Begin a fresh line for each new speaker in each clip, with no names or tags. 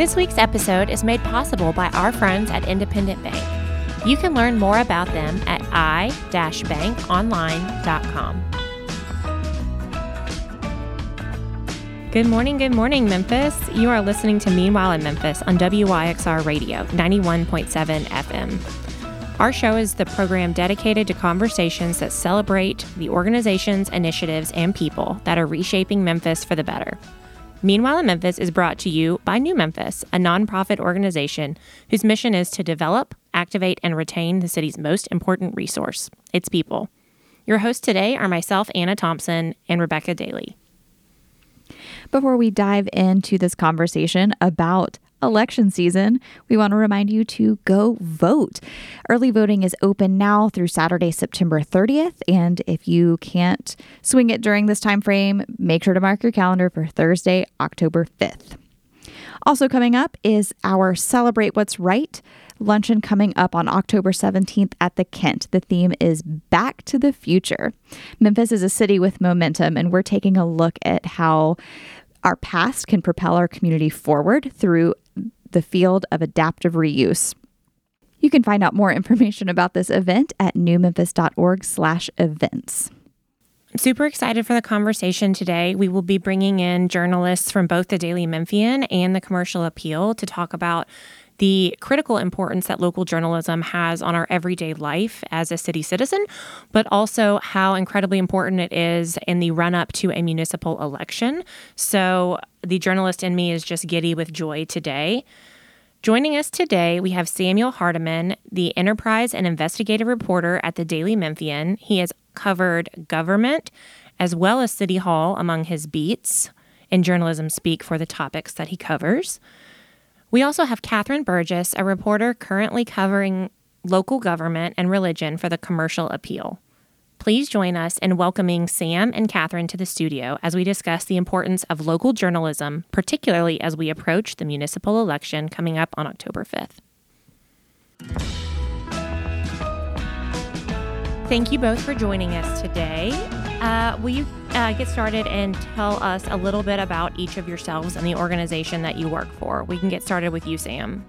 This week's episode is made possible by our friends at Independent Bank. You can learn more about them at i-bankonline.com. Good morning, good morning, Memphis. You are listening to Meanwhile in Memphis on WYXR Radio, 91.7 FM. Our show is the program dedicated to conversations that celebrate the organizations, initiatives, and people that are reshaping Memphis for the better. Meanwhile in Memphis is brought to you by New Memphis, a nonprofit organization whose mission is to develop, activate, and retain the city's most important resource its people. Your hosts today are myself, Anna Thompson, and Rebecca Daly.
Before we dive into this conversation about election season, we want to remind you to go vote. Early voting is open now through Saturday, September 30th, and if you can't swing it during this time frame, make sure to mark your calendar for Thursday, October 5th. Also coming up is our Celebrate What's Right luncheon coming up on October 17th at the Kent. The theme is Back to the Future. Memphis is a city with momentum, and we're taking a look at how our past can propel our community forward through the field of adaptive reuse. You can find out more information about this event at newmemphis.org/events.
Super excited for the conversation today. We will be bringing in journalists from both the Daily Memphian and the Commercial Appeal to talk about the critical importance that local journalism has on our everyday life as a city citizen, but also how incredibly important it is in the run up to a municipal election. So, the journalist in me is just giddy with joy today. Joining us today, we have Samuel Hardiman, the enterprise and investigative reporter at the Daily Memphian. He has covered government as well as City Hall among his beats in journalism speak for the topics that he covers. We also have Katherine Burgess, a reporter currently covering local government and religion for the commercial appeal. Please join us in welcoming Sam and Katherine to the studio as we discuss the importance of local journalism, particularly as we approach the municipal election coming up on October 5th. Thank you both for joining us today. Uh, will you uh, get started and tell us a little bit about each of yourselves and the organization that you work for? We can get started with you, Sam.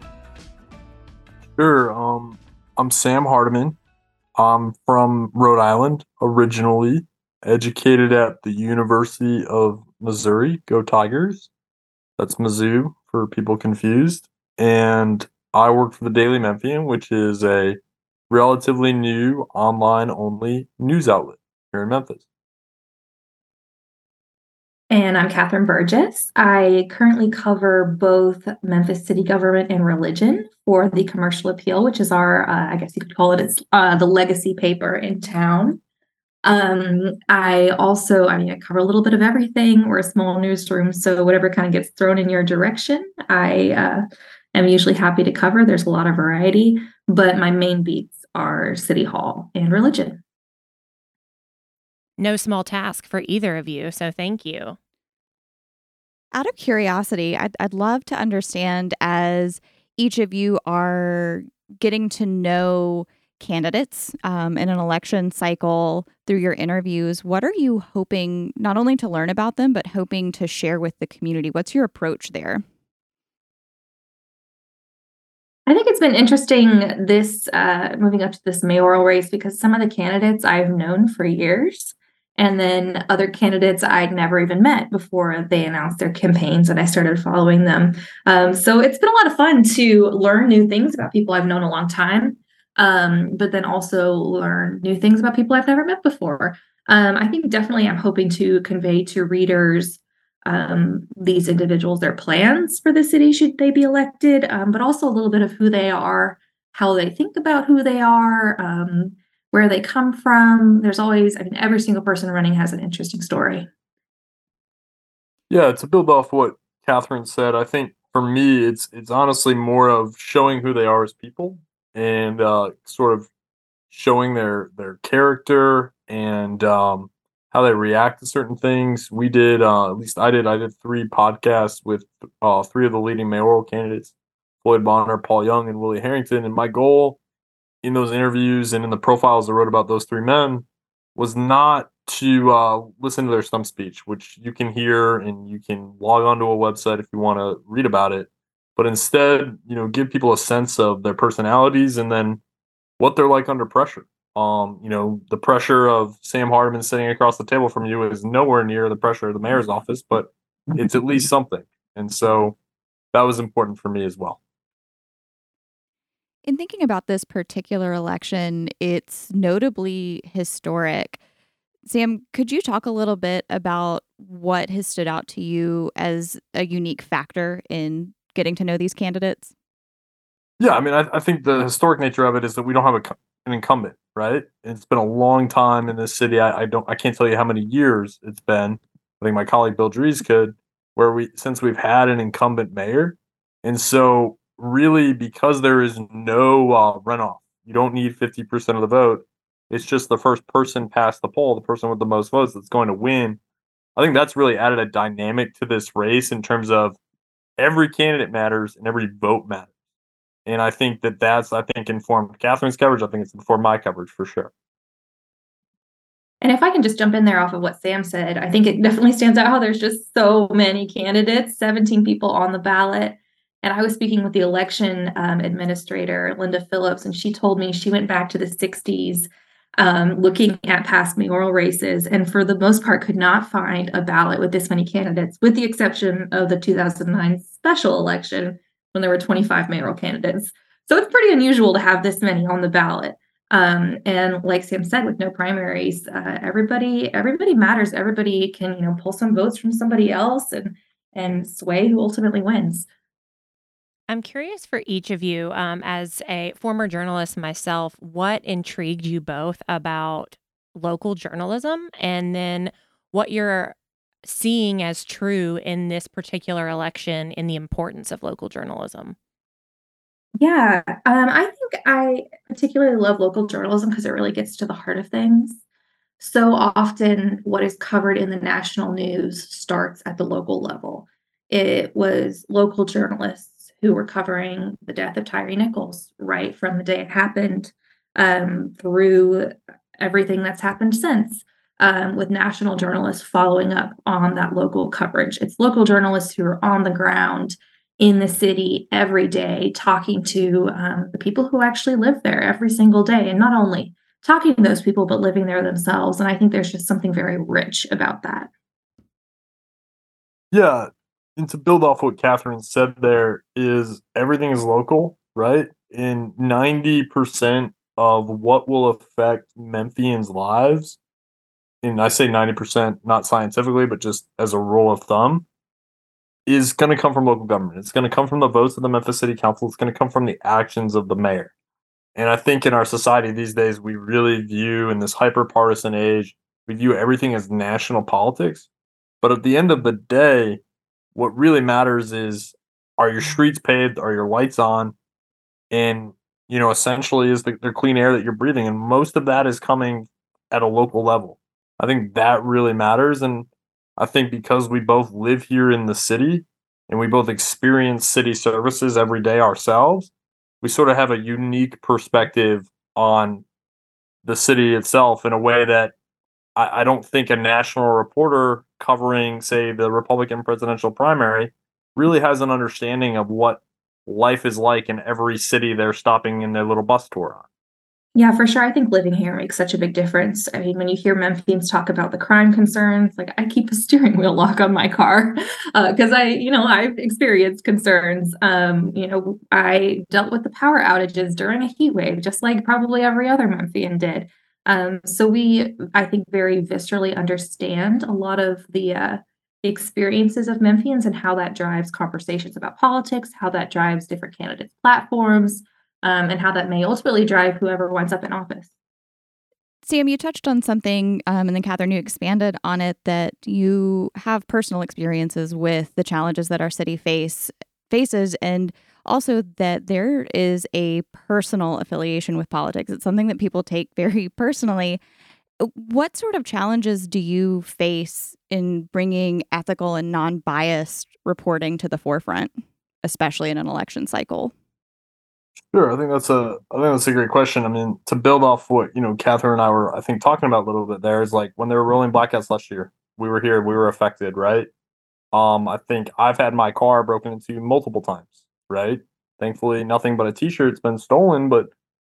Sure. Um, I'm Sam Hardiman. I'm from Rhode Island originally, educated at the University of Missouri. Go Tigers. That's Mizzou for people confused. And I work for the Daily Memphian, which is a relatively new online only news outlet here in Memphis.
And I'm Katherine Burgess. I currently cover both Memphis city government and religion for the Commercial Appeal, which is our, uh, I guess you could call it, it's uh, the legacy paper in town. Um, I also, I mean, I cover a little bit of everything. We're a small newsroom, so whatever kind of gets thrown in your direction, I uh, am usually happy to cover. There's a lot of variety, but my main beats are City Hall and religion
no small task for either of you. So thank you.
Out of curiosity, I'd, I'd love to understand as each of you are getting to know candidates um, in an election cycle through your interviews, what are you hoping not only to learn about them, but hoping to share with the community? What's your approach there?
I think it's been interesting this uh, moving up to this mayoral race because some of the candidates I've known for years and then other candidates I'd never even met before they announced their campaigns and I started following them. Um, so it's been a lot of fun to learn new things about people I've known a long time, um, but then also learn new things about people I've never met before. Um, I think definitely I'm hoping to convey to readers um, these individuals their plans for the city should they be elected, um, but also a little bit of who they are, how they think about who they are um, where they come from. There's always, I mean, every single person running has an interesting story.
Yeah, to build off what Katherine said, I think for me, it's it's honestly more of showing who they are as people and uh, sort of showing their their character and um, how they react to certain things. We did, uh, at least I did. I did three podcasts with uh, three of the leading mayoral candidates: Floyd Bonner, Paul Young, and Willie Herenton. And my goal in those interviews and in the profiles I wrote about those three men was not to uh, listen to their stump speech, which you can hear and you can log onto a website if you want to read about it. but instead, you know, give people a sense of their personalities and then what they're like under pressure. Um, you know, the pressure of Sam Hardiman sitting across the table from you is nowhere near the pressure of the mayor's office, but it's at least something. And so that was important for me as well.
In thinking about this particular election, it's notably historic. Sam, could you talk a little bit about what has stood out to you as a unique factor in getting to know these candidates?
Yeah, I mean, I, I think the historic nature of it is that we don't have a, an incumbent, right? It's been a long time in this city. I, I don't, I can't tell you how many years it's been. I think my colleague Bill Dries could, where we since we've had an incumbent mayor, and so really because there is no uh, runoff, you don't need fifty percent of the vote. It's just the first person past the poll, the person with the most votes, that's going to win. I think that's really added a dynamic to this race in terms of every candidate matters and every vote matters. And I think that that's, I think, informed Katherine's coverage. I think it's informed my coverage for sure.
And if I can just jump in there off of what Sam said, I think it definitely stands out how there's just so many candidates, 17 people on the ballot. And I was speaking with the election um, administrator, Linda Phillips, and she told me she went back to the 60s um, looking at past mayoral races and for the most part could not find a ballot with this many candidates, with the exception of the 2009 special election when there were 25 mayoral candidates. So it's pretty unusual to have this many on the ballot. Um, and like Sam said, with no primaries, uh, everybody everybody matters. Everybody can you know pull some votes from somebody else and and sway who ultimately wins.
I'm curious for each of you, um, as a former journalist myself, what intrigued you both about local journalism and then what you're seeing as true in this particular election in the importance of local journalism?
Yeah, um, I think I particularly love local journalism because it really gets to the heart of things. So often, what is covered in the national news starts at the local level. It was local journalists who were covering the death of Tyre Nichols right from the day it happened um, through everything that's happened since um, with national journalists following up on that local coverage. It's local journalists who are on the ground in the city every day, talking to um, the people who actually live there every single day, and not only talking to those people, but living there themselves. And I think there's just something very rich about that.
Yeah. And to build off what Catherine said, there is everything is local, right? And 90% of what will affect Memphians' lives and I say 90% not scientifically, but just as a rule of thumb, is going to come from local government. It's going to come from the votes of the Memphis City Council. It's going to come from the actions of the mayor. And I think in our society these days, we really view in this hyper partisan age, we view everything as national politics. But at the end of the day, what really matters is are your streets paved? Are your lights on? And, you know, essentially is the, the clean air that you're breathing. And most of that is coming at a local level. I think that really matters. And I think because we both live here in the city and we both experience city services every day ourselves, we sort of have a unique perspective on the city itself in a way that I, I don't think a national reporter covering, say, the Republican presidential primary really has an understanding of what life is like in every city they're stopping in their little bus tour on.
Yeah, for sure. I think living here makes such a big difference. I mean, when you hear Memphians talk about the crime concerns, like I keep a steering wheel lock on my car because uh, I, you know, I've experienced concerns. Um, you know, I dealt with the power outages during a heat wave, just like probably every other Memphian did. Um, so we, I think, very viscerally understand a lot of the uh, experiences of Memphians and how that drives conversations about politics, how that drives different candidates' platforms um, and how that may ultimately drive whoever winds up in office.
Sam, you touched on something, um, and then Katherine, you expanded on it that you have personal experiences with the challenges that our city face faces, and also that there is a personal affiliation with politics. It's something that people take very personally. What sort of challenges do you face in bringing ethical and non-biased reporting to the forefront, especially in an election cycle?
Sure, I think that's a I think that's a great question. I mean, to build off what you know, Katherine and I were I think talking about a little bit there is like when they were rolling blackouts last year, we were here, we were affected, right? Um, I think I've had my car broken into multiple times, right? Thankfully, nothing but a T-shirt's been stolen, but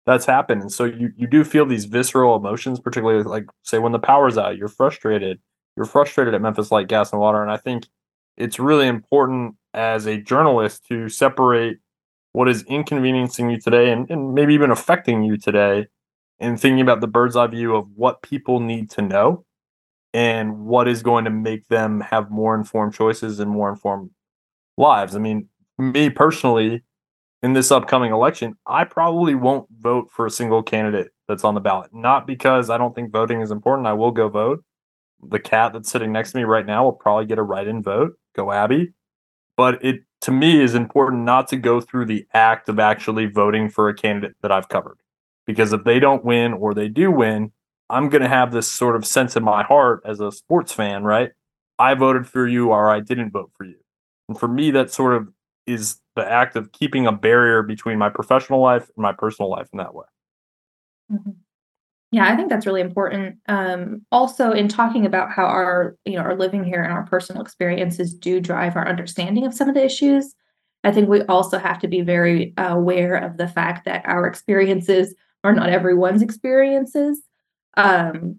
that's happened, and so you you do feel these visceral emotions, particularly like say when the power's out, you're frustrated. You're frustrated at Memphis Light Gas and Water, and I think it's really important as a journalist to separate what is inconveniencing you today and, and maybe even affecting you today and thinking about the bird's eye view of what people need to know and what is going to make them have more informed choices and more informed lives. I mean, me personally, in this upcoming election, I probably won't vote for a single candidate that's on the ballot. Not because I don't think voting is important. I will go vote. The cat that's sitting next to me right now will probably get a write in vote. Go Abby. But it to me is important not to go through the act of actually voting for a candidate that I've covered. Because if they don't win or they do win, I'm going to have this sort of sense in my heart as a sports fan, right? I voted for you or I didn't vote for you. And for me, that sort of is the act of keeping a barrier between my professional life and my personal life in that way.
Mm-hmm. Yeah, I think that's really important. Um, also, in talking about how our, you know, our living here and our personal experiences do drive our understanding of some of the issues, I think we also have to be very aware of the fact that our experiences are not everyone's experiences. Um,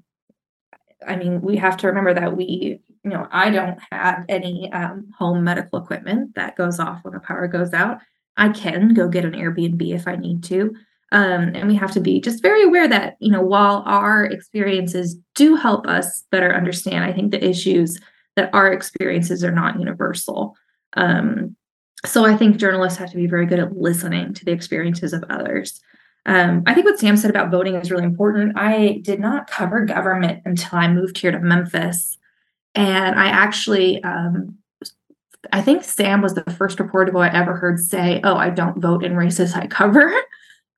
I mean, we have to remember that we, you know, I don't have any um, home medical equipment that goes off when the power goes out. I can go get an Airbnb if I need to. Um, and we have to be just very aware that, you know, while our experiences do help us better understand, I think the issues that our experiences are not universal. Um, so I think journalists have to be very good at listening to the experiences of others. Um, I think what Sam said about voting is really important. I did not cover government until I moved here to Memphis. And I actually, um, I think Sam was the first reporter I ever heard say, Oh, I don't vote in races I cover.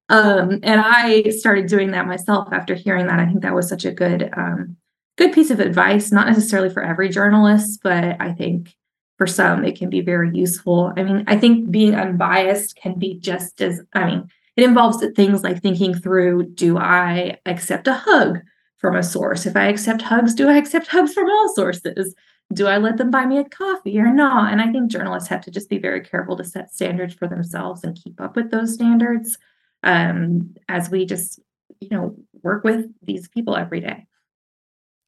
Um, and I started doing that myself after hearing that. I think that was such a good, um, good piece of advice, not necessarily for every journalist, but I think for some it can be very useful. I mean, I think being unbiased can be just as, I mean, it involves things like thinking through do I accept a hug from a source? If I accept hugs, do I accept hugs from all sources? Do I let them buy me a coffee or not? And I think journalists have to just be very careful to set standards for themselves and keep up with those standards um, as we just, you know, work with these people every day.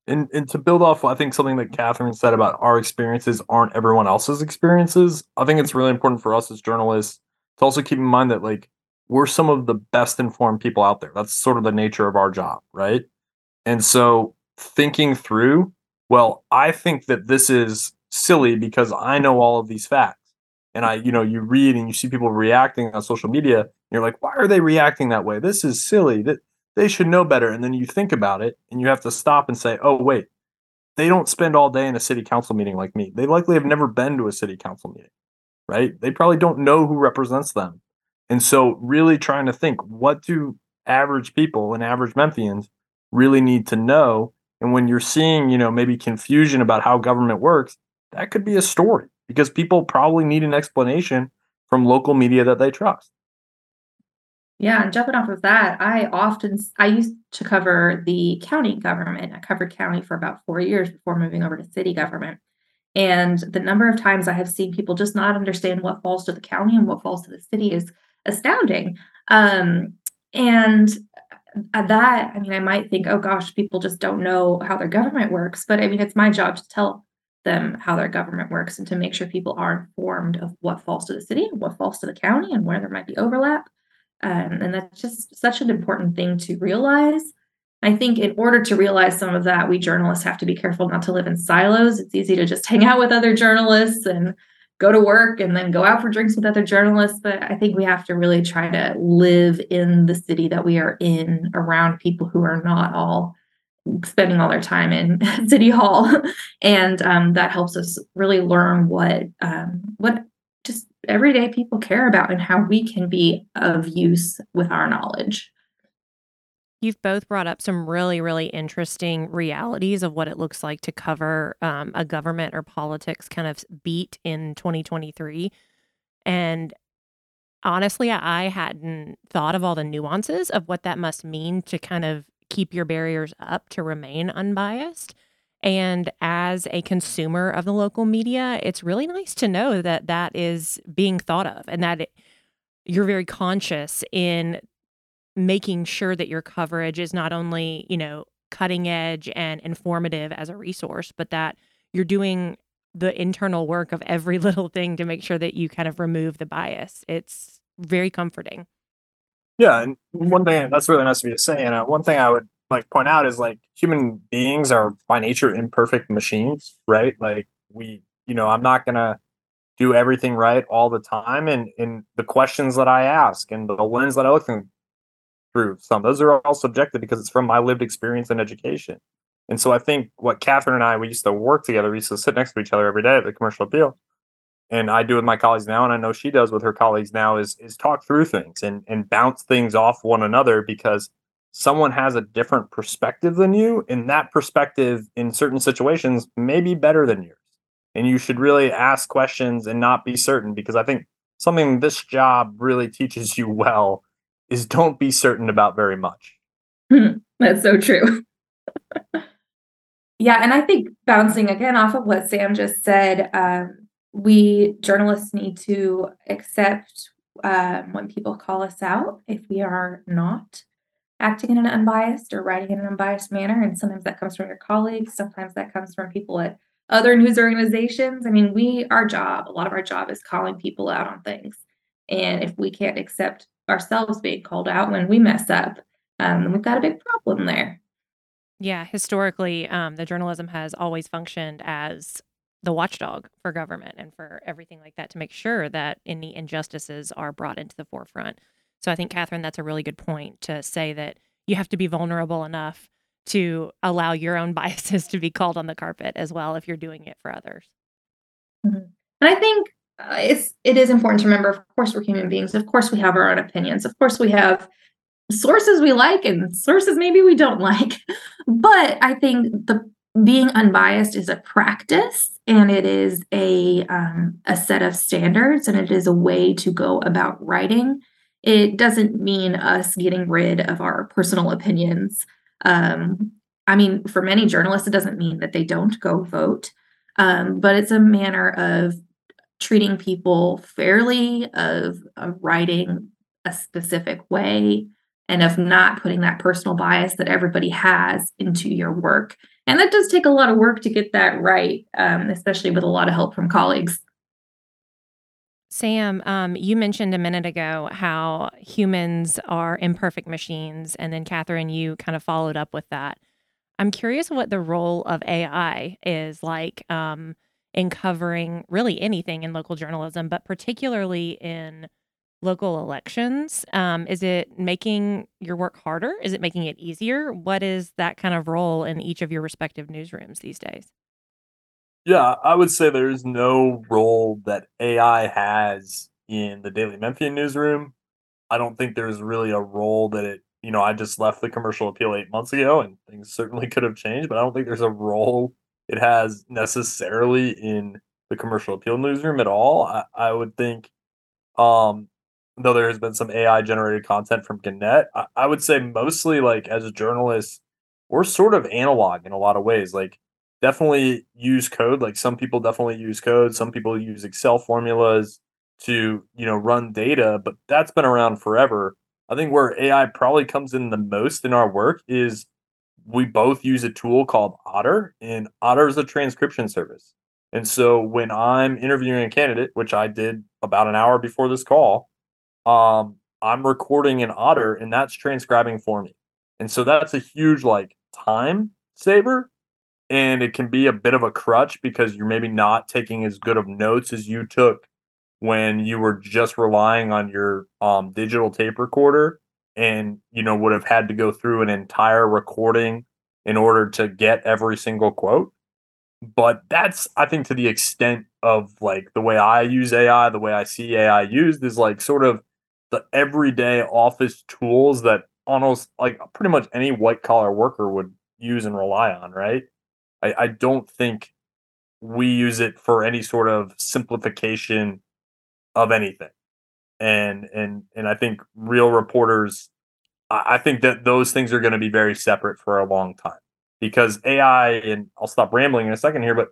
And, and to build off, I think something that Katherine said about our experiences aren't everyone else's experiences. I think it's really important for us as journalists to also keep in mind that like we're some of the best informed people out there. That's sort of the nature of our job, right? And so thinking through, well, I think that this is silly because I know all of these facts. And I, you know, you read and you see people reacting on social media you're like, why are they reacting that way? This is silly. That they should know better. And then you think about it and you have to stop and say, oh, wait, they don't spend all day in a city council meeting like me. They likely have never been to a city council meeting, right? They probably don't know who represents them. And so, really trying to think what do average people and average Memphians really need to know? And when you're seeing, you know, maybe confusion about how government works, that could be a story because people probably need an explanation from local media that they trust.
Yeah, and jumping off of that, I often I used to cover the county government. I covered county for about four years before moving over to city government. And the number of times I have seen people just not understand what falls to the county and what falls to the city is astounding. Um, and uh, that, I mean, I might think, oh gosh, people just don't know how their government works. But I mean, it's my job to tell them how their government works and to make sure people are informed of what falls to the city, and what falls to the county, and where there might be overlap. Um, and that's just such an important thing to realize. I think in order to realize some of that, we journalists have to be careful not to live in silos. It's easy to just hang out with other journalists and go to work and then go out for drinks with other journalists. But I think we have to really try to live in the city that we are in around people who are not all spending all their time in city hall and um, that helps us really learn what um, what just everyday people care about and how we can be of use with our knowledge.
You've both brought up some really, really interesting realities of what it looks like to cover um, a government or politics kind of beat in 2023. And honestly, I hadn't thought of all the nuances of what that must mean to kind of keep your barriers up to remain unbiased. And as a consumer of the local media, it's really nice to know that that is being thought of and that it, you're very conscious in making sure that your coverage is not only, you know, cutting edge and informative as a resource, but that you're doing the internal work of every little thing to make sure that you kind of remove the bias. It's very comforting.
Yeah, and one thing that's really nice of you to say, and uh, one thing I would like point out is like human beings are by nature imperfect machines, right? Like we, you know, I'm not gonna do everything right all the time, and and the questions that I ask and the lens that I look through, some those are all subjective because it's from my lived experience and education. And so I think what Katherine and I we used to work together, we used to sit next to each other every day at the commercial appeal and I do with my colleagues now, and I know she does with her colleagues now, is is talk through things and and bounce things off one another because someone has a different perspective than you, and that perspective in certain situations may be better than yours. And you should really ask questions and not be certain because I think something this job really teaches you well is don't be certain about very much.
That's so true. yeah, and I think bouncing again off of what Sam just said, um, we journalists need to accept um, when people call us out if we are not acting in an unbiased or writing in an unbiased manner. And sometimes that comes from your colleagues, sometimes that comes from people at other news organizations. I mean, we, our job, a lot of our job is calling people out on things. And if we can't accept ourselves being called out when we mess up, um, we've got a big problem there.
Yeah, historically, um, the journalism has always functioned as the watchdog for government and for everything like that to make sure that any injustices are brought into the forefront. So I think, Katherine, that's a really good point to say that you have to be vulnerable enough to allow your own biases to be called on the carpet as well if you're doing it for others.
Mm-hmm. And I think it's it is important to remember. Of course, we're human beings. Of course, we have our own opinions. Of course, we have sources we like and sources maybe we don't like. But I think the being unbiased is a practice and it is a um, a set of standards and it is a way to go about writing it doesn't mean us getting rid of our personal opinions um, i mean for many journalists it doesn't mean that they don't go vote um, but it's a manner of treating people fairly of, of writing a specific way and of not putting that personal bias that everybody has into your work and that does take a lot of work to get that right, um, especially with a lot of help from colleagues.
Sam, um, you mentioned a minute ago how humans are imperfect machines. And then, Katherine, you kind of followed up with that. I'm curious what the role of AI is like um, in covering really anything in local journalism, but particularly in local elections? Um, is it making your work harder? Is it making it easier? What is that kind of role in each of your respective newsrooms these days?
Yeah, I would say there's no role that AI has in the Daily Memphian newsroom. I don't think there's really a role that it, you know, I just left the commercial appeal eight months ago and things certainly could have changed, but I don't think there's a role it has necessarily in the commercial appeal newsroom at all. I, I would think um, though there has been some AI generated content from Gannett, I, I would say mostly like as a journalist, we're sort of analog in a lot of ways. Like definitely use code. Like some people definitely use code. Some people use Excel formulas to, you know, run data, but that's been around forever. I think where AI probably comes in the most in our work is we both use a tool called Otter, and Otter is a transcription service. And so when I'm interviewing a candidate, which I did about an hour before this call, um, I'm recording in Otter and that's transcribing for me. And so that's a huge like time saver. And it can be a bit of a crutch because you're maybe not taking as good of notes as you took when you were just relying on your um, digital tape recorder and you know would have had to go through an entire recording in order to get every single quote but that's i think to the extent of like the way i use ai the way i see ai used is like sort of the everyday office tools that almost like pretty much any white collar worker would use and rely on, right? I, I don't think we use it for any sort of simplification of anything. And and and I think real reporters I think that those things are going to be very separate for a long time because AI and I'll stop rambling in a second here, but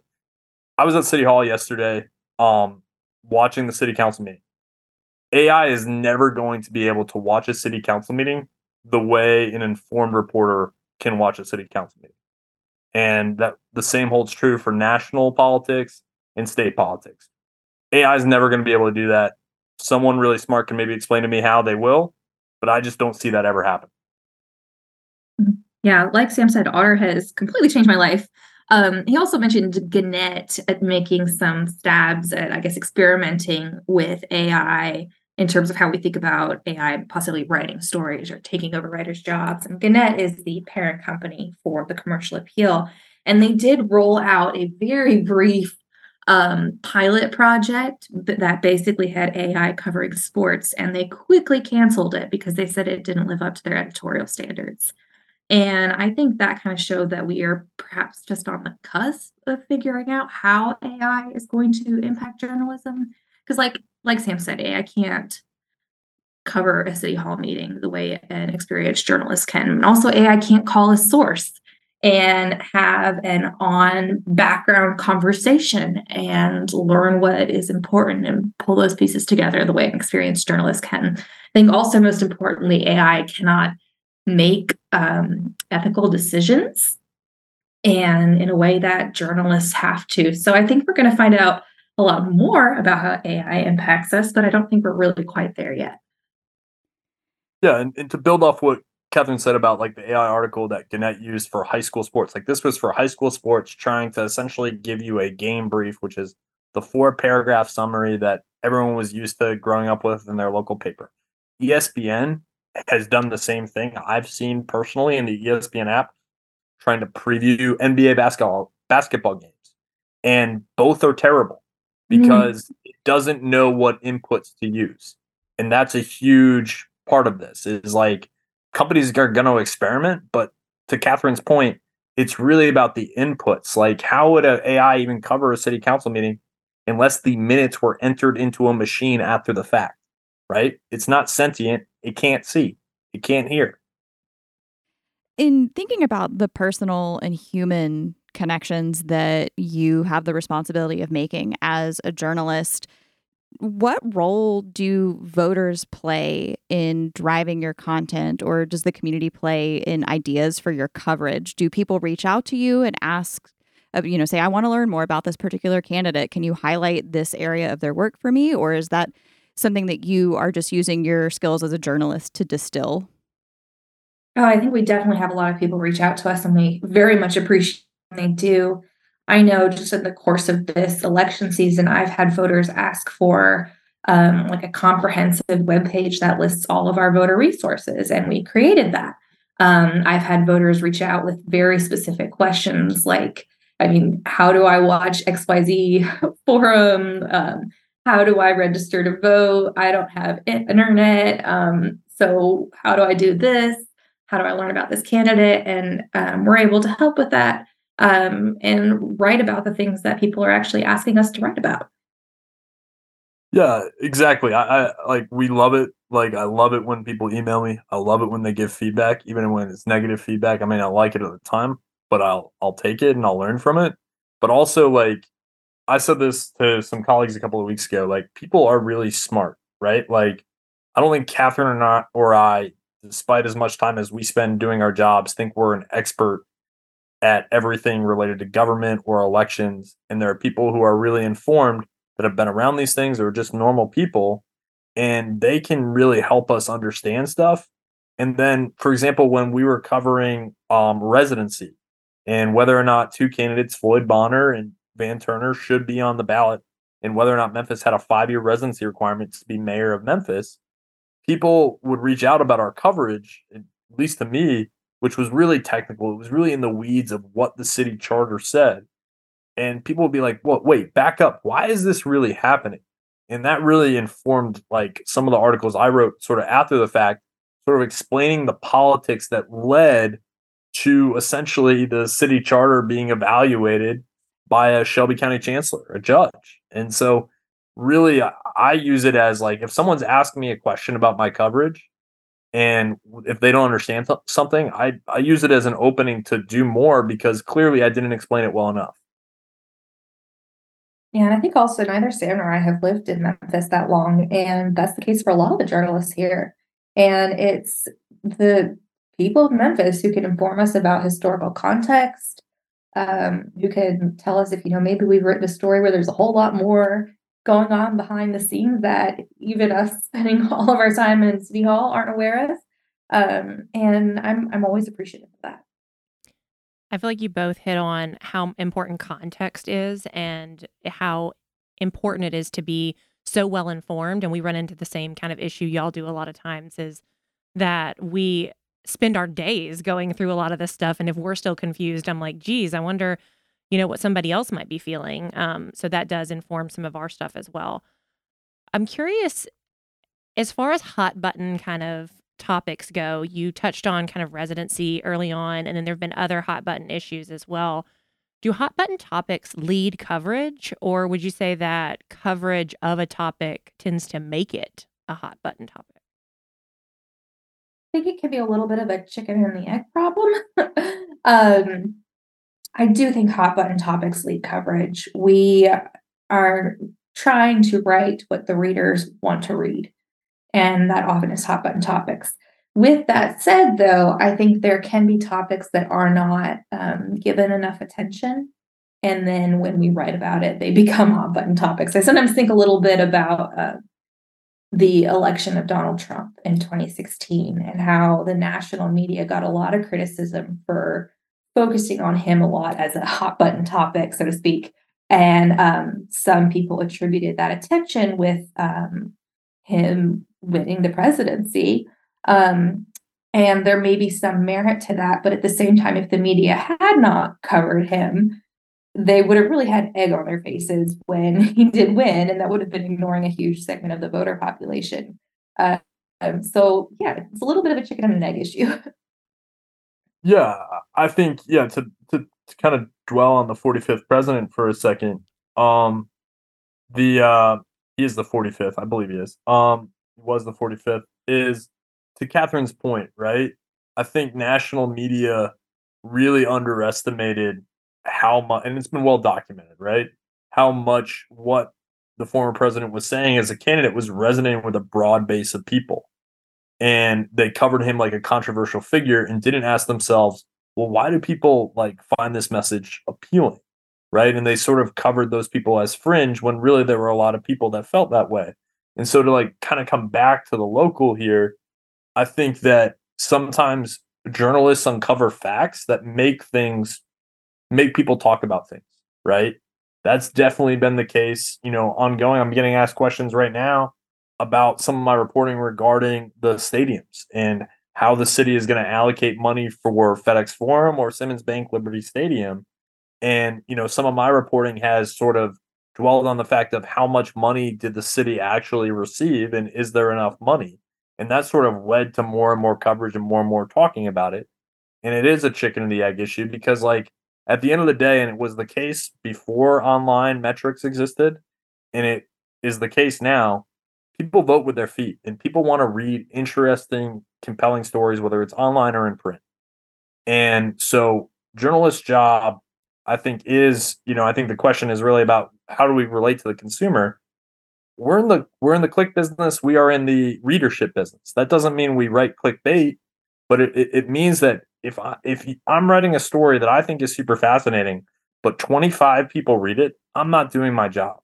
I was at City Hall yesterday, um, watching the city council meeting AI is never going to be able to watch a city council meeting the way an informed reporter can watch a city council meeting. And that the same holds true for national politics and state politics. AI is never going to be able to do that. Someone really smart can maybe explain to me how they will, but I just don't see that ever happen.
Yeah, like Sam said, Otter has completely changed my life. Um, he also mentioned Gannett at making some stabs at, I guess, experimenting with AI in terms of how we think about AI possibly writing stories or taking over writers' jobs. And Gannett is the parent company for the commercial appeal. And they did roll out a very brief um, pilot project that basically had AI covering sports, and they quickly canceled it because they said it didn't live up to their editorial standards. And I think that kind of showed that we are perhaps just on the cusp of figuring out how AI is going to impact journalism. Because, like like Sam said, AI can't cover a city hall meeting the way an experienced journalist can. And also, AI can't call a source and have an on background conversation and learn what is important and pull those pieces together the way an experienced journalist can. I think also, most importantly, AI cannot make um, ethical decisions and in a way that journalists have to. So I think we're going to find out a lot more about how AI impacts us, but I don't think we're really quite there yet.
Yeah, and, and to build off what Katherine said about like the AI article that Gannett used for high school sports, like this was for high school sports trying to essentially give you a game brief, which is the four paragraph summary that everyone was used to growing up with in their local paper. ESPN has done the same thing I've seen personally in the ESPN app, trying to preview NBA basketball basketball games, and both are terrible because mm. it doesn't know what inputs to use. And that's a huge part of this is like companies are going to experiment, but to Katherine's point, it's really about the inputs. Like, how would an AI even cover a city council meeting unless the minutes were entered into a machine after the fact? Right? It's not sentient. It can't see. It can't hear.
In thinking about the personal and human connections that you have the responsibility of making as a journalist. What role do voters play in driving your content, or does the community play in ideas for your coverage? Do people reach out to you and ask, uh, you know, say, I want to learn more about this particular candidate? Can you highlight this area of their work for me? Or is that something that you are just using your skills as a journalist to distill?
Oh, I think we definitely have a lot of people reach out to us, and we very much appreciate they do. I know just in the course of this election season, I've had voters ask for um, like a comprehensive web page that lists all of our voter resources, and we created that. Um, I've had voters reach out with very specific questions like, I mean, how do I watch XYZ forum? Um, how do I register to vote? I don't have internet. Um, so, how do I do this? How do I learn about this candidate? And um, we're able to help with that um, and write about the things that people are actually asking us to write about.
Yeah, exactly. I, I like we love it. Like I love it when people email me. I love it when they give feedback, even when it's negative feedback. I mean, I like it at the time, but I'll I'll take it and I'll learn from it. But also, like I said this to some colleagues a couple of weeks ago. Like people are really smart, right? Like I don't think Katherine or not or I, despite as much time as we spend doing our jobs, think we're an expert at everything related to government or elections. And there are people who are really informed that have been around these things or just normal people, and they can really help us understand stuff. And then, for example, when we were covering um, residency and whether or not two candidates, Floyd Bonner and Van Turner, should be on the ballot, and whether or not Memphis had a five year residency requirement to be mayor of Memphis, people would reach out about our coverage, at least to me, which was really technical. It was really in the weeds of what the city charter said. And people would be like, "What? wait, back up. Why is this really happening?" And that really informed like some of the articles I wrote sort of after the fact, sort of explaining the politics that led to essentially the city charter being evaluated by a Shelby County chancellor, a judge. And so really I use it as like if someone's asking me a question about my coverage, and if they don't understand th- something I, I use it as an opening to do more because clearly i didn't explain it well enough
Yeah, and I think also neither Sam nor I have lived in Memphis that long, and that's the case for a lot of the journalists here. And it's the people of Memphis who can inform us about historical context, um, who can tell us if, you know, maybe we've written a story where there's a whole lot more going on behind the scenes that even us spending all of our time in City Hall aren't aware of. Um, and I'm I'm always appreciative of that.
I feel like you both hit on how important context is and how important it is to be so well informed. And we run into the same kind of issue y'all do a lot of times is that we spend our days going through a lot of this stuff. And if we're still confused, I'm like, geez, I wonder, you know, what somebody else might be feeling. Um, so that does inform some of our stuff as well. I'm curious, as far as hot button kind of topics go, you touched on kind of residency early on, and then there have been other hot button issues as well. Do hot button topics lead coverage, or would you say that coverage of a topic tends to make it a hot button topic?
I think it can be a little bit of a chicken and the egg problem. um, I do think hot button topics lead coverage. We are trying to write what the readers want to read and that often is hot button topics. With that said, though, I think there can be topics that are not um, given enough attention. And then when we write about it, they become hot button topics. I sometimes think a little bit about uh, the election of Donald Trump in 2016 and how the national media got a lot of criticism for focusing on him a lot as a hot button topic, so to speak. And um, some people attributed that attention with um, him winning the presidency. Um, and there may be some merit to that. But at the same time, if the media had not covered him, they would have really had egg on their faces when he did win. And that would have been ignoring a huge segment of the voter population. Uh, um, so, yeah, it's a little bit of a chicken and an egg issue.
Yeah, I think, yeah, to, to, to kind of dwell on the 45th president for a second. Um, the uh, he is the 45th, I believe he is. Um, was the 45th is to Katherine's point, right? I think national media really underestimated how much, and it's been well documented, right? How much what the former president was saying as a candidate was resonating with a broad base of people. And they covered him like a controversial figure and didn't ask themselves, well, why do people like find this message appealing? Right. And they sort of covered those people as fringe when really there were a lot of people that felt that way. And so to like kind of come back to the local here, I think that sometimes journalists uncover facts that make things make people talk about things, right? That's definitely been the case, you know, ongoing. I'm getting asked questions right now about some of my reporting regarding the stadiums and how the city is going to allocate money for FedEx Forum or Simmons Bank Liberty Stadium. And, you know, some of my reporting has sort of dwelled on the fact of how much money did the city actually receive and is there enough money? And that sort of led to more and more coverage and more and more talking about it. And it is a chicken and the egg issue because, like, at the end of the day, and it was the case before online metrics existed, and it is the case now, people vote with their feet and people want to read interesting, compelling stories, whether it's online or in print. And so, journalist's job I think is, you know, I think the question is really about how do we relate to the consumer? We're in the we're in the click business. We are in the readership business. That doesn't mean we write clickbait, but it, it, it means that if I if I'm writing a story that I think is super fascinating, but 25 people read it, I'm not doing my job.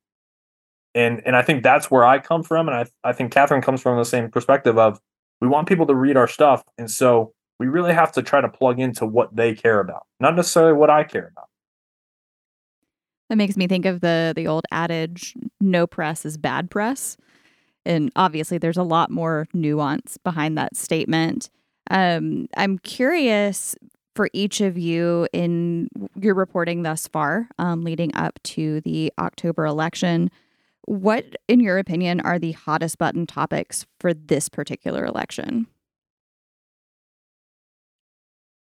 And and I think that's where I come from, and I I think Katherine comes from the same perspective of we want people to read our stuff, and so we really have to try to plug into what they care about, not necessarily what I care about.
That makes me think of the the old adage, no press is bad press. And obviously there's a lot more nuance behind that statement. Um, I'm curious for each of you in your reporting thus far, um, leading up to the October election. What, in your opinion, are the hottest button topics for this particular election?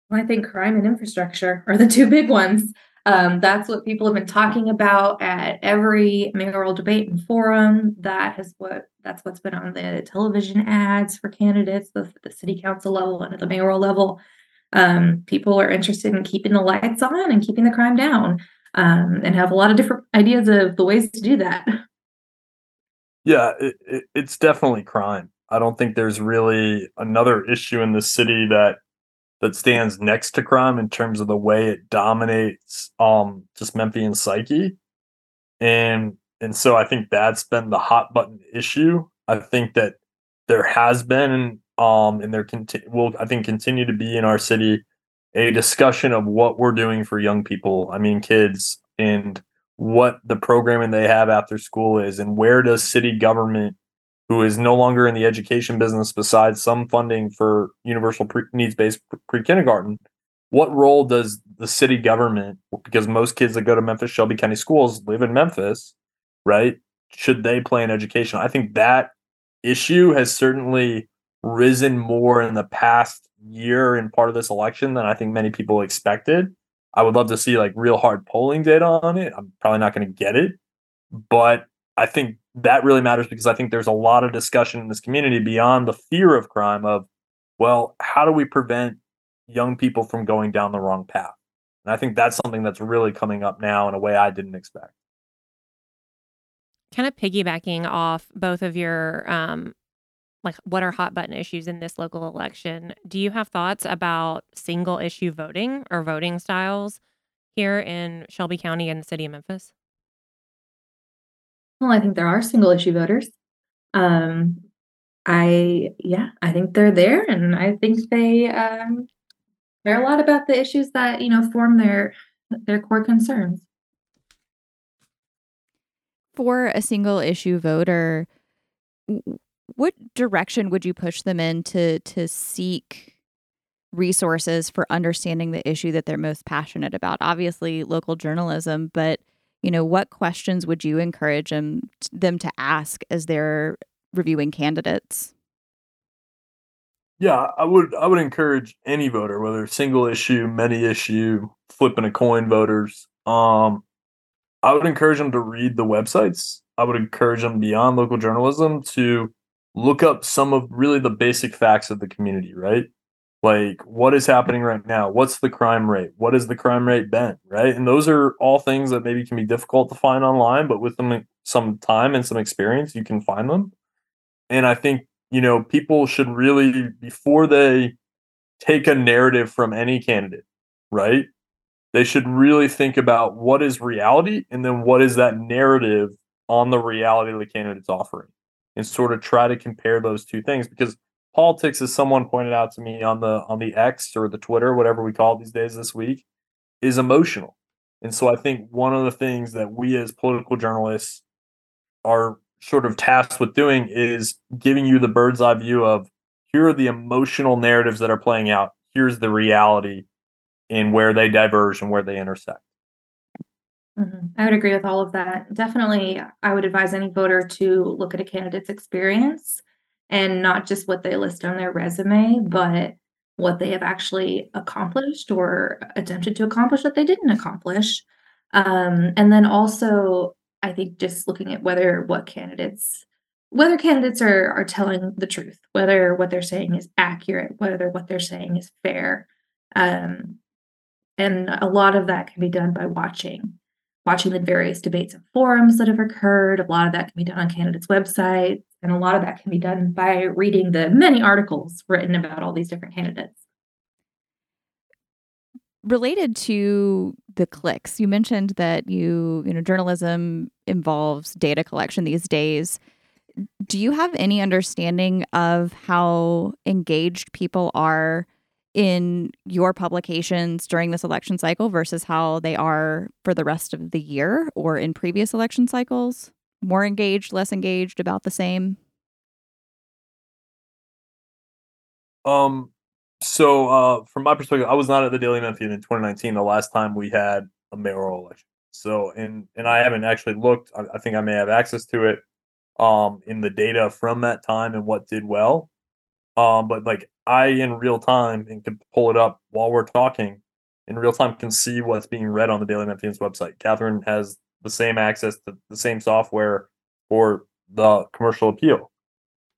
Well, I think crime and infrastructure are the two big ones. Um, that's what people have been talking about at every mayoral debate and forum. That has what that's what's been on the television ads for candidates, both at the city council level and at the mayoral level. Um, people are interested in keeping the lights on and keeping the crime down. um, and have a lot of different ideas of the ways to do that.
Yeah, it, it, it's definitely crime. I don't think there's really another issue in the city that that stands next to crime in terms of the way it dominates um just Memphian psyche. And and so I think that's been the hot button issue. I think that there has been um and there conti- will I think continue to be in our city a discussion of what we're doing for young people. I mean kids and what the programming they have after school is and where does city government who is no longer in the education business besides some funding for universal pre- needs-based pre-kindergarten what role does the city government because most kids that go to memphis shelby county schools live in memphis right should they play in education? I think that issue has certainly risen more in the past year and part of this election than i think many people expected i would love to see like real hard polling data on it i'm probably not going to get it but i think that really matters because I think there's a lot of discussion in this community beyond the fear of crime of, well, how do we prevent young people from going down the wrong path? And I think that's something that's really coming up now in a way I didn't expect.
Kind of piggybacking off both of your um like what are hot button issues in this local election? Do you have thoughts about single issue voting or voting styles here in Shelby County and the city of Memphis?
Well, I think there are single issue voters. Um, I yeah, I think they're there, and I think they um, care a lot about the issues that you know form their their core concerns.
For a single issue voter, what direction would you push them in to to seek resources for understanding the issue that they're most passionate about? Obviously, local journalism, but you know, what questions would you encourage them, them to ask as they're reviewing candidates?
Yeah, I would I would encourage any voter, whether single issue, many issue, flipping a coin voters. Um, I would encourage them to read the websites. I would encourage them beyond local journalism to look up some of really the basic facts of the community, right? like what is happening right now? What's the crime rate? What has the crime rate been right? And those are all things that maybe can be difficult to find online but with them some time and some experience you can find them. And i think you know people should really before they take a narrative from any candidate right? They should really think about what is reality and then what is that narrative on the reality the candidate's offering and sort of try to compare those two things because politics, as someone pointed out to me on the on the X or the Twitter, whatever we call it these days this week, is emotional. And so I think one of the things that we as political journalists are sort of tasked with doing is giving you the bird's eye view of here are the emotional narratives that are playing out. Here's the reality in where they diverge and where they intersect.
Mm-hmm. I would agree with all of that. Definitely, I would advise any voter to look at a candidate's experience and not just what they list on their resume, but what they have actually accomplished or attempted to accomplish that they didn't accomplish. Um, and then also, I think just looking at whether what candidates whether candidates are are telling the truth, whether what they're saying is accurate, whether what they're saying is fair. Um, and a lot of that can be done by watching watching the various debates and forums that have occurred. A lot of that can be done on candidates' websites. And a lot of that can be done by reading the many articles written about all these different candidates.
Related to the clicks, you mentioned that you, you know, journalism involves data collection these days. Do you have any understanding of how engaged people are in your publications during this election cycle versus how they are for the rest of the year or in previous election cycles? More engaged, less engaged, about the same?
Um, so uh, from my perspective, I was not at the Daily Memphian in 2019, the last time we had a mayoral election. So, and and I haven't actually looked. I, I think I may have access to it um in the data from that time and what did well. Um, but like I in real time and can pull it up while we're talking in real time can see what's being read on the Daily Memphian's website. Katherine has the same access to the same software for the commercial appeal.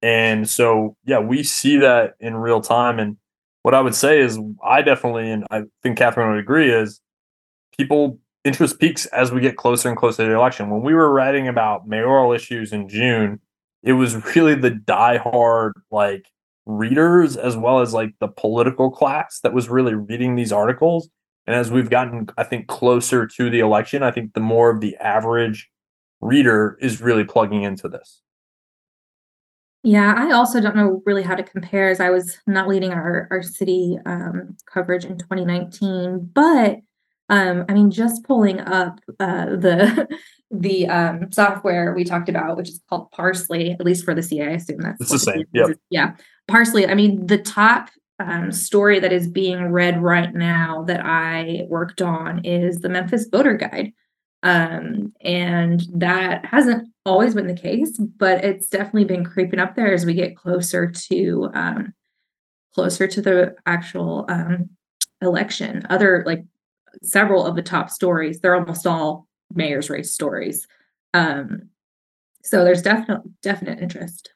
And so, yeah, we see that in real time. And what I would say is, I definitely, and I think Katherine would agree, is people interest peaks as we get closer and closer to the election. When we were writing about mayoral issues in June, it was really the diehard like readers as well as like the political class that was really reading these articles. And as we've gotten, I think, closer to the election, I think the more of the average reader is really plugging into this.
Yeah, I also don't know really how to compare as I was not leading our, our city um, coverage in 2019. But um, I mean, just pulling up uh, the the um, software we talked about, which is called Parse.ly, at least for the CA, I assume that's
it's the same. Yeah,
yeah. Parse.ly. I mean, the top um, story that is being read right now that I worked on is the Memphis Voter Guide. Um, and that hasn't always been the case, but it's definitely been creeping up there as we get closer to um, closer to the actual um, election. Other like several of the top stories, they're almost all mayor's race stories. Um, so there's definite definite interest.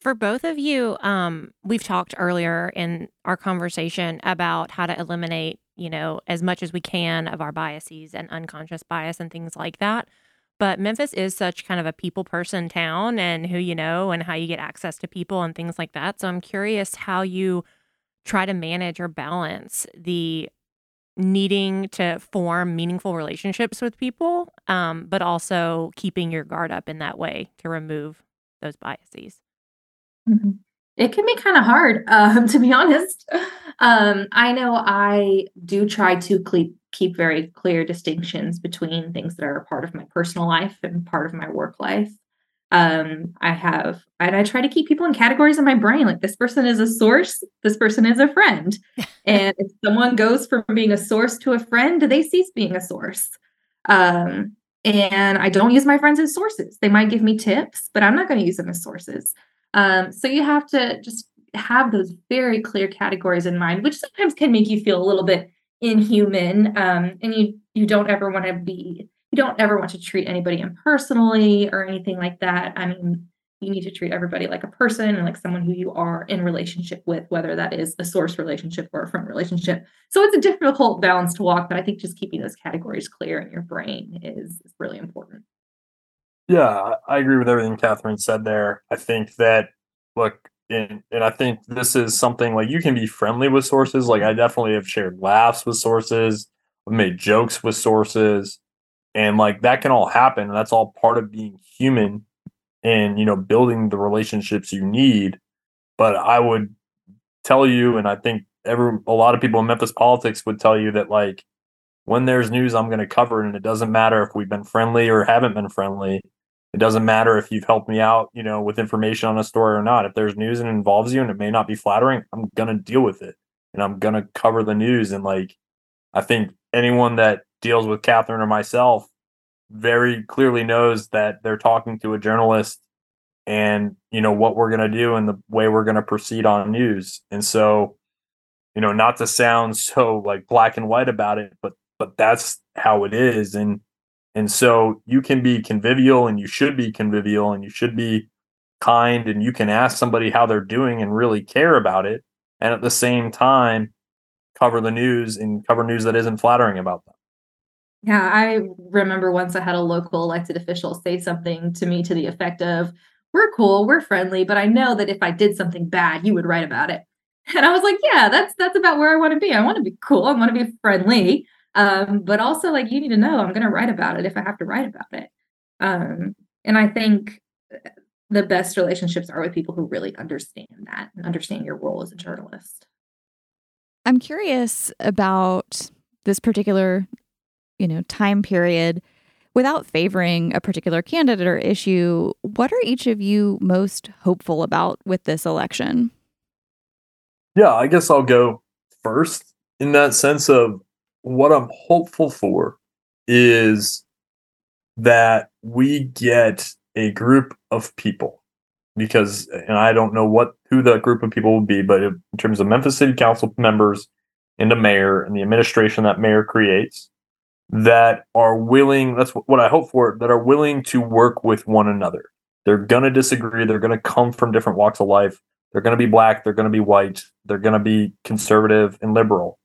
For both of you, um, we've talked earlier in our conversation about how to eliminate, you know, as much as we can of our biases and unconscious bias and things like that. But Memphis is such kind of a people person town and who you know and how you get access to people and things like that. So I'm curious how you try to manage or balance the needing to form meaningful relationships with people, um, but also keeping your guard up in that way to remove those biases.
Mm-hmm. It can be kind of hard, um, to be honest. Um, I know I do try to keep keep very clear distinctions between things that are part of my personal life and part of my work life. Um, I have, and I try to keep people in categories in my brain. Like this person is a source, this person is a friend. and if someone goes from being a source to a friend, they cease being a source. Um, and I don't use my friends as sources. They might give me tips, but I'm not going to use them as sources. Um, so you have to just have those very clear categories in mind, which sometimes can make you feel a little bit inhuman. Um, and you you don't ever want to be you don't ever want to treat anybody impersonally or anything like that. I mean, you need to treat everybody like a person and like someone who you are in relationship with, whether that is a source relationship or a friend relationship. So it's a difficult balance to walk, but I think just keeping those categories clear in your brain is, is really important.
Yeah, I agree with everything Katherine said there. I think that look, and and I think this is something like you can be friendly with sources. Like I definitely have shared laughs with sources, I've made jokes with sources, and like that can all happen. And that's all part of being human and you know building the relationships you need. But I would tell you, and I think every a lot of people in Memphis politics would tell you that like when there's news, I'm going to cover it, and it doesn't matter if we've been friendly or haven't been friendly it doesn't matter if you've helped me out, you know, with information on a story or not. If there's news and it involves you and it may not be flattering, I'm gonna deal with it and I'm gonna cover the news. And like, I think anyone that deals with Katherine or myself very clearly knows that they're talking to a journalist and you know what we're going to do and the way we're going to proceed on news and so you know not to sound so like black and white about it but but that's how it is and and so you can be convivial and you should be convivial and you should be kind and you can ask somebody how they're doing and really care about it. And at the same time, cover the news and cover news that isn't flattering about them.
Yeah, I remember once I had a local elected official say something to me to the effect of, We're cool, we're friendly, but I know that if I did something bad, you would write about it. And I was like, Yeah, that's that's about where I want to be. I want to be cool. I want to be friendly. Um, but also like you need to know I'm going to write about it if I have to write about it. Um, and I think the best relationships are with people who really understand that and understand your role as a journalist.
I'm curious about this particular, you know, time period without favoring a particular candidate or issue. What are each of you most hopeful about with this election?
Yeah, I guess I'll go first in that sense of what I'm hopeful for is that we get a group of people because and I don't know what who that group of people will be, but in terms of Memphis City Council members and the mayor and the administration that mayor creates that are willing that's what I hope for that are willing to work with one another. They're going to disagree, they're going to come from different walks of life. They're going to be black, they're going to be white, they're going to be conservative and liberal.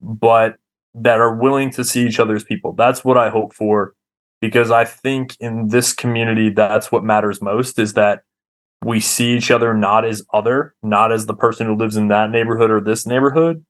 But that are willing to see each other as people. That's what I hope for because I think in this community that's what matters most is that we see each other not as other, not as the person who lives in that neighborhood or this neighborhood,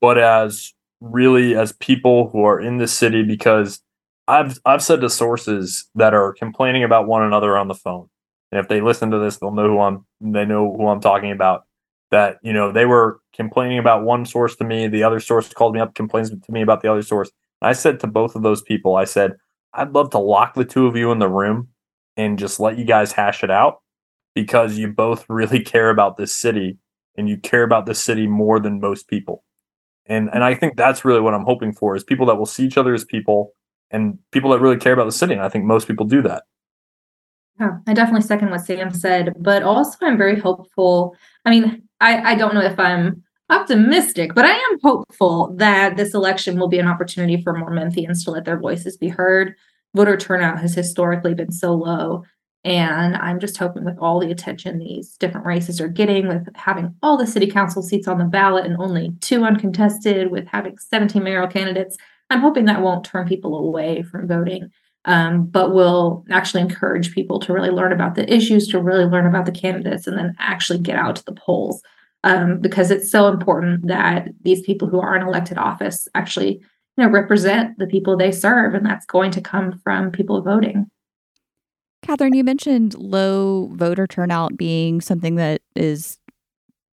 but as really as people who are in the city because I've I've said to sources that are complaining about one another on the phone. And if they listen to this, they'll know who I'm they know who I'm talking about. That, you know, they were complaining about one source to me, the other source called me up, complains to me about the other source. I said to both of those people, I said, I'd love to lock the two of you in the room and just let you guys hash it out because you both really care about this city and you care about this city more than most people. And and I think that's really what I'm hoping for is people that will see each other as people and people that really care about the city. And I think most people do that.
Yeah, I definitely second what Sam said, but also I'm very hopeful. I mean, I, I don't know if I'm optimistic, but I am hopeful that this election will be an opportunity for more Memphians to let their voices be heard. Voter turnout has historically been so low. And I'm just hoping with all the attention these different races are getting, with having all the city council seats on the ballot and only two uncontested, with having 17 mayoral candidates, I'm hoping that won't turn people away from voting, um, but will actually encourage people to really learn about the issues, to really learn about the candidates, and then actually get out to the polls. Um, because it's so important that these people who are in elected office actually you know represent the people they serve and that's going to come from people voting
Katherine, you mentioned low voter turnout being something that is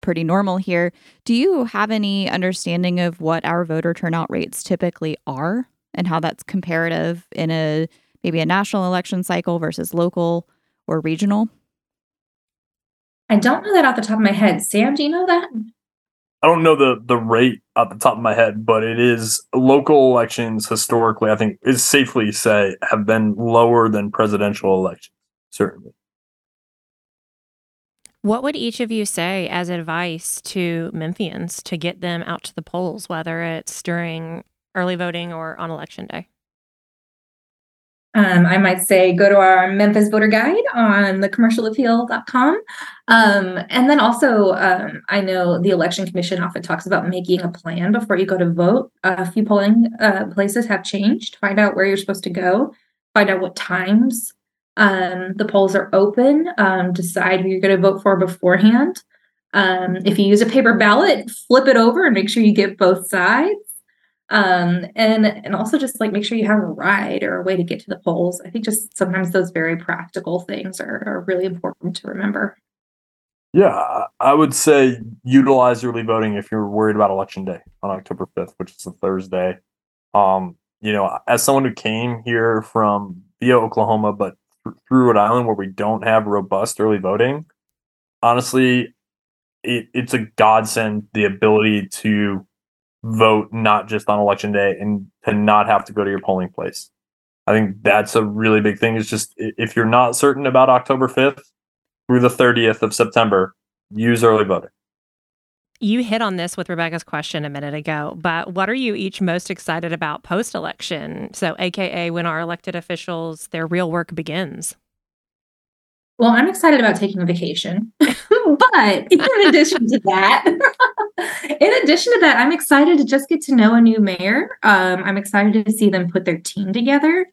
pretty normal here. Do you have any understanding of what our voter turnout rates typically are and how that's comparative in a maybe a national election cycle versus local or regional?
I don't know that off the top of my head. Sam, do you know that?
I don't know the the rate off the top of my head, but it is local elections historically. I think is safely say have been lower than presidential elections. Certainly.
What would each of you say as advice to Memphians to get them out to the polls, whether it's during early voting or on election day?
Um, I might say go to our Memphis voter guide on the commercialappeal.com. Um, and then also, um, I know the election commission often talks about making a plan before you go to vote. a few polling uh, places have changed. Find out where you're supposed to go, find out what times um, the polls are open, um, decide who you're going to vote for beforehand. Um, if you use a paper ballot, flip it over and make sure you get both sides um, and and also just like make sure you have a ride or a way to get to the polls. I think just sometimes those very practical things are, are really important to remember.
Yeah, I would say utilize early voting if you're worried about election day on October 5th, which is a Thursday. Um, you know, as someone who came here from via Oklahoma, but through Rhode Island where we don't have robust early voting, honestly, it, it's a godsend the ability to vote not just on election day and to not have to go to your polling place. I think that's a really big thing. Is just if you're not certain about October 5th through the 30th of September, use early voting.
You hit on this with Rebecca's question a minute ago, but what are you each most excited about post election? So, AKA when our elected officials, their real work begins.
Well, I'm excited about taking a vacation. but in addition to that, in addition to that, I'm excited to just get to know a new mayor. Um, I'm excited to see them put their team together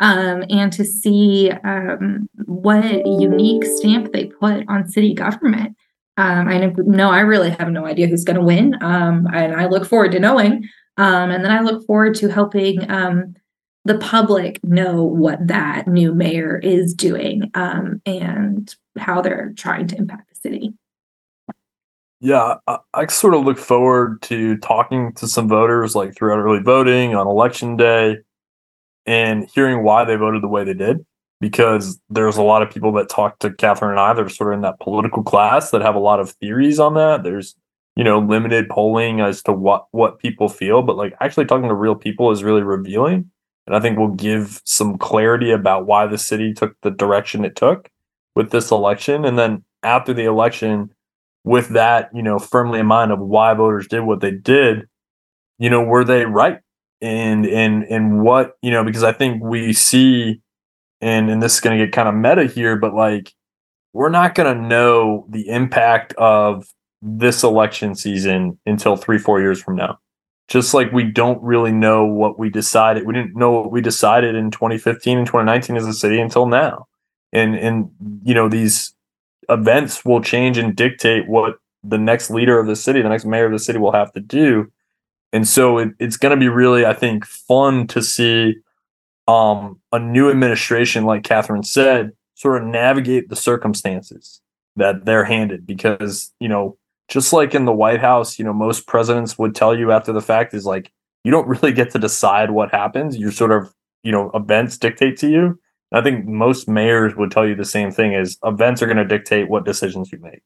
um, and to see um, what unique stamp they put on city government. Um, I know I really have no idea who's going to win, um, and I look forward to knowing. Um, and then I look forward to helping the public know what that new mayor is doing and how they're trying to impact the city.
Yeah, I, I, sort of look forward to talking to some voters like throughout early voting on election day and hearing why they voted the way they did. Because there's a lot of people that talk to Katherine and I that are sort of in that political class that have a lot of theories on that. There's, you know, limited polling as to what what people feel, but like actually talking to real people is really revealing and I think will give some clarity about why the city took the direction it took with this election. And then after the election, with that, you know, firmly in mind of why voters did what they did, you know, were they right? And and and what, you know, because I think we see and and this is gonna get kind of meta here, but like we're not gonna know the impact of this election season until three, four years from now. just like we don't really know what we decided. We didn't know what we decided in 2015 and 2019 as a city until now. And and you know these events will change and dictate what the next leader of the city, the next mayor of the city will have to do. And so it, it's going to be really, I think, fun to see um, a new administration, like Katherine said, sort of navigate the circumstances that they're handed. Because, you know, just like in the White House, you know, most presidents would tell you after the fact is like, you don't really get to decide what happens. You're sort of, you know, events dictate to you. I think most mayors would tell you the same thing is events are going to dictate what decisions you make.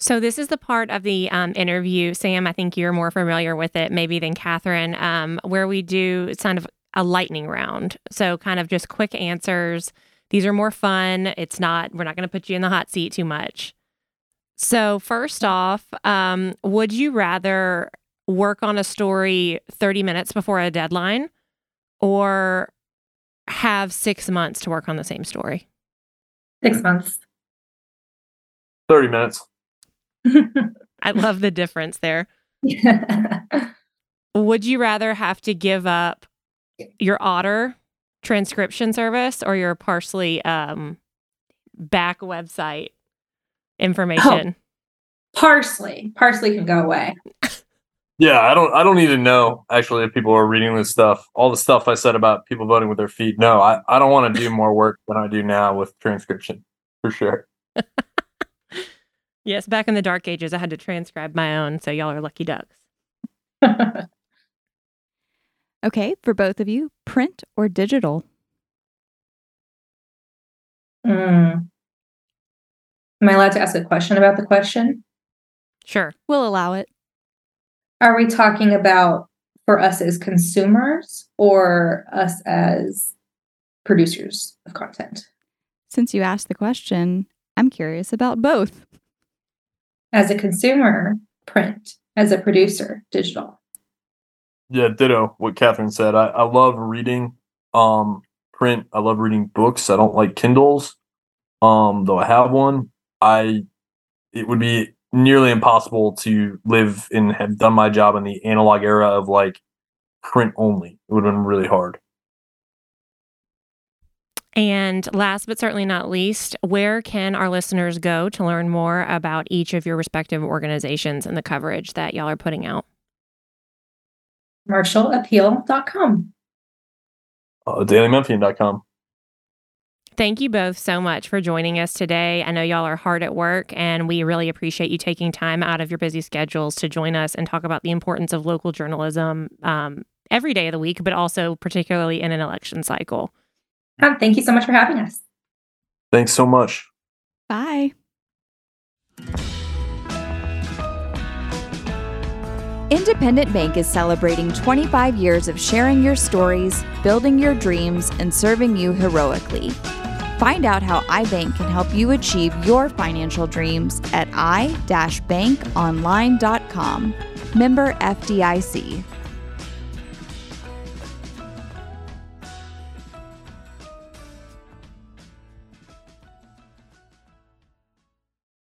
So this is the part of the um, interview, Sam. I think you're more familiar with it, maybe than Katherine, um, where we do kind of a lightning round. So kind of just quick answers. These are more fun. It's not. We're not going to put you in the hot seat too much. So first off, um, would you rather work on a story 30 minutes before a deadline, or have six months to work on the same story?
Six months.
30 minutes.
I love the difference there. Would you rather have to give up your Otter transcription service or your Parse.ly um, back website information?
Oh, parsley. Parse.ly can go away.
Yeah, I don't I don't even know actually if people are reading this stuff. All the stuff I said about people voting with their feet. No, I, I don't want to do more work than I do now with transcription for sure.
yes, back in the dark ages I had to transcribe my own, so y'all are lucky ducks.
okay, for both of you, print or digital?
Mm. Am I allowed to ask a question about the question?
Sure.
We'll allow it.
Are we talking about for us as consumers or us as producers of content?
Since you asked the question, I'm curious about both.
As a consumer, print. As a producer, digital.
Yeah, ditto what Katherine said. I, I love reading um print. I love reading books. I don't like Kindles. Um, though I have one. I it would be nearly impossible to live and have done my job in the analog era of like print only. It would have been really hard.
And last but certainly not least, where can our listeners go to learn more about each of your respective organizations and the coverage that y'all are putting out?
commercialappeal.com.
Uh, dailymemphian.com.
Thank you both so much for joining us today. I know y'all are hard at work, and we really appreciate you taking time out of your busy schedules to join us and talk about the importance of local journalism um, every day of the week, but also particularly in an election cycle.
Thank you so much for having us.
Thanks so much.
Bye. Independent Bank is celebrating 25 years of sharing your stories, building your dreams, and serving you heroically. Find out how iBank can help you achieve your financial dreams at i-bankonline.com. Member FDIC.